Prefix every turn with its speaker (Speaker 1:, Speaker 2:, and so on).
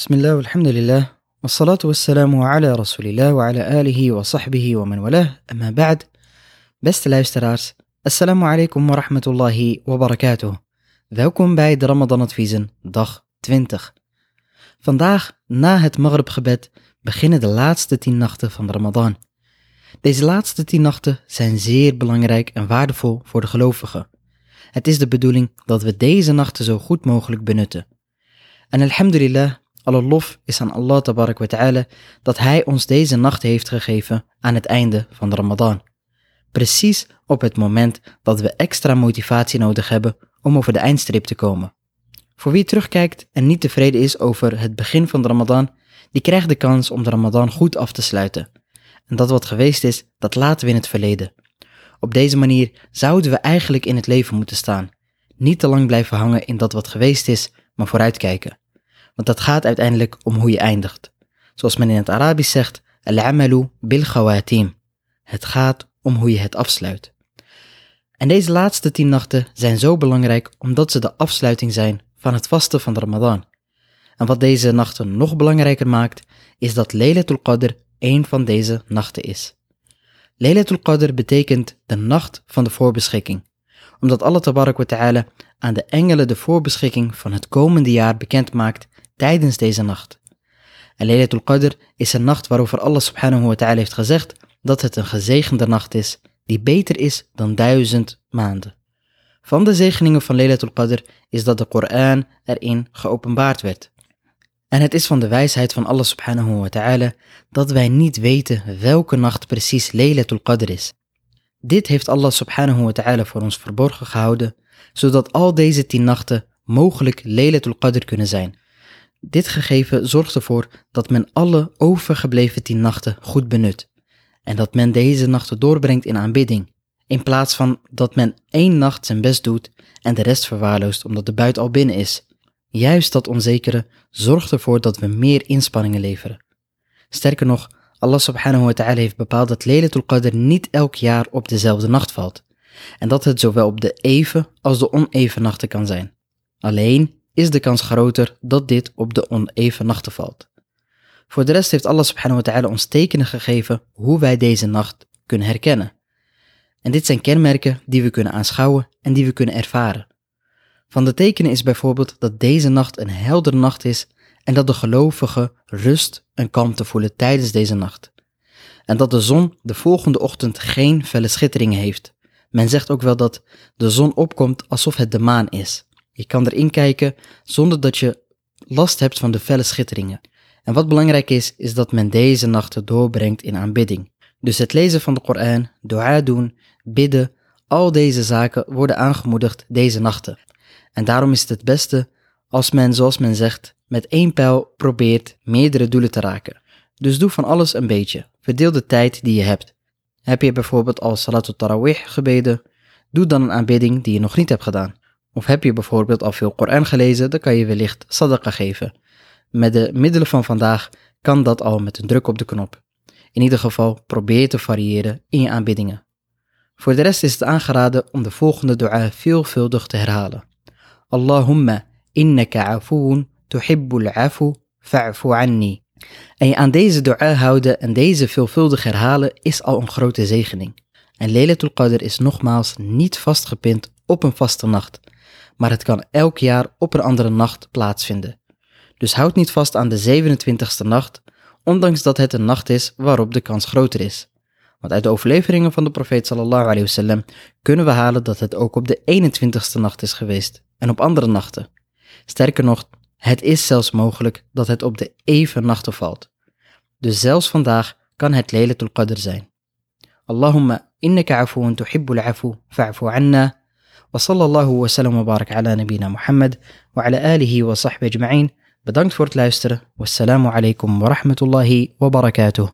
Speaker 1: بسم الله والحمد لله والصلاة والسلام على رسول الله وعلى آله وصحبه ومن والاه أما بعد Beste luisteraars, assalamu alaikum wa rahmatullahi wa barakatuh. Welkom bij de Ramadan Adviezen, dag 20. Vandaag, na het Maghrib-gebed, beginnen de laatste tien nachten van de Ramadan. Deze laatste tien nachten zijn zeer belangrijk en waardevol voor de gelovigen. Het is de bedoeling dat we deze nachten zo goed mogelijk benutten. En alhamdulillah, alle lof is aan Allah tabarak wa ta'ala dat Hij ons deze nacht heeft gegeven aan het einde van Ramadan. Precies op het moment dat we extra motivatie nodig hebben om over de eindstreep te komen. Voor wie terugkijkt en niet tevreden is over het begin van de Ramadan, die krijgt de kans om de Ramadan goed af te sluiten. En dat wat geweest is, dat laten we in het verleden. Op deze manier zouden we eigenlijk in het leven moeten staan. Niet te lang blijven hangen in dat wat geweest is, maar vooruitkijken. Want dat gaat uiteindelijk om hoe je eindigt. Zoals men in het Arabisch zegt, al-amalu bil khawatim. Het gaat om hoe je het afsluit. En deze laatste tien nachten zijn zo belangrijk omdat ze de afsluiting zijn van het vasten van Ramadan. En wat deze nachten nog belangrijker maakt, is dat Laylatul Qadr een van deze nachten is. Laylatul Qadr betekent de nacht van de voorbeschikking, omdat Allah ta'ala aan de engelen de voorbeschikking van het komende jaar bekend maakt tijdens deze nacht. En Laylatul Qadr is een nacht waarover Allah subhanahu wa ta'ala heeft gezegd dat het een gezegende nacht is, die beter is dan duizend maanden. Van de zegeningen van Laylatul Qadr is dat de Koran erin geopenbaard werd. En het is van de wijsheid van Allah subhanahu wa ta'ala dat wij niet weten welke nacht precies Laylatul Qadr is. Dit heeft Allah subhanahu wa ta'ala voor ons verborgen gehouden, zodat al deze tien nachten mogelijk Laylatul Qadr kunnen zijn. Dit gegeven zorgt ervoor dat men alle overgebleven tien nachten goed benut en dat men deze nachten doorbrengt in aanbidding, in plaats van dat men één nacht zijn best doet en de rest verwaarloost omdat de buit al binnen is. Juist dat onzekere zorgt ervoor dat we meer inspanningen leveren. Sterker nog, Allah subhanahu wa ta'ala heeft bepaald dat Laylatul Qadr niet elk jaar op dezelfde nacht valt. En dat het zowel op de even als de oneven nachten kan zijn. Alleen is de kans groter dat dit op de oneven nachten valt. Voor de rest heeft Allah subhanahu wa ta'ala ons tekenen gegeven hoe wij deze nacht kunnen herkennen. En dit zijn kenmerken die we kunnen aanschouwen en die we kunnen ervaren. Van de tekenen is bijvoorbeeld dat deze nacht een heldere nacht is en dat de gelovigen rust en kalmte voelen tijdens deze nacht. En dat de zon de volgende ochtend geen felle schitteringen heeft. Men zegt ook wel dat de zon opkomt alsof het de maan is. Je kan erin kijken zonder dat je last hebt van de felle schitteringen. En wat belangrijk is, is dat men deze nachten doorbrengt in aanbidding. Dus het lezen van de Koran, dua doen, bidden, al deze zaken worden aangemoedigd deze nachten. En daarom is het het beste als men, zoals men zegt, met één pijl probeert meerdere doelen te raken. Dus doe van alles een beetje. Verdeel de tijd die je hebt. Heb je bijvoorbeeld al Salatul Tarawih gebeden? Doe dan een aanbidding die je nog niet hebt gedaan. Of heb je bijvoorbeeld al veel Koran gelezen, dan kan je wellicht sadaqa geven. Met de middelen van vandaag kan dat al met een druk op de knop. In ieder geval probeer te variëren in je aanbiddingen. Voor de rest is het aangeraden om de volgende dua veelvuldig te herhalen. Allahumma innaka afoon tuhibbul afu fa'fu anni. En je aan deze dua houden en deze veelvuldig herhalen is al een grote zegening. En Laylatul Qadr is nogmaals niet vastgepind op een vaste nacht, maar het kan elk jaar op een andere nacht plaatsvinden. Dus houd niet vast aan de 27ste nacht, ondanks dat het een nacht is waarop de kans groter is. Want uit de overleveringen van de profeet sallallahu alayhi wasallam kunnen we halen dat het ook op de 21ste nacht is geweest en op andere nachten. Sterker nog, het is zelfs mogelijk dat het op de even nachten valt. Dus zelfs vandaag kan het Laylatul Qadr zijn. Allahumma innaka afuun tuhibbul afu fa'fu anna. وصلى الله وسلم وبارك على نبينا محمد وعلى آله وصحبه أجمعين. بدانكت فورت لايستر والسلام عليكم ورحمة الله وبركاته.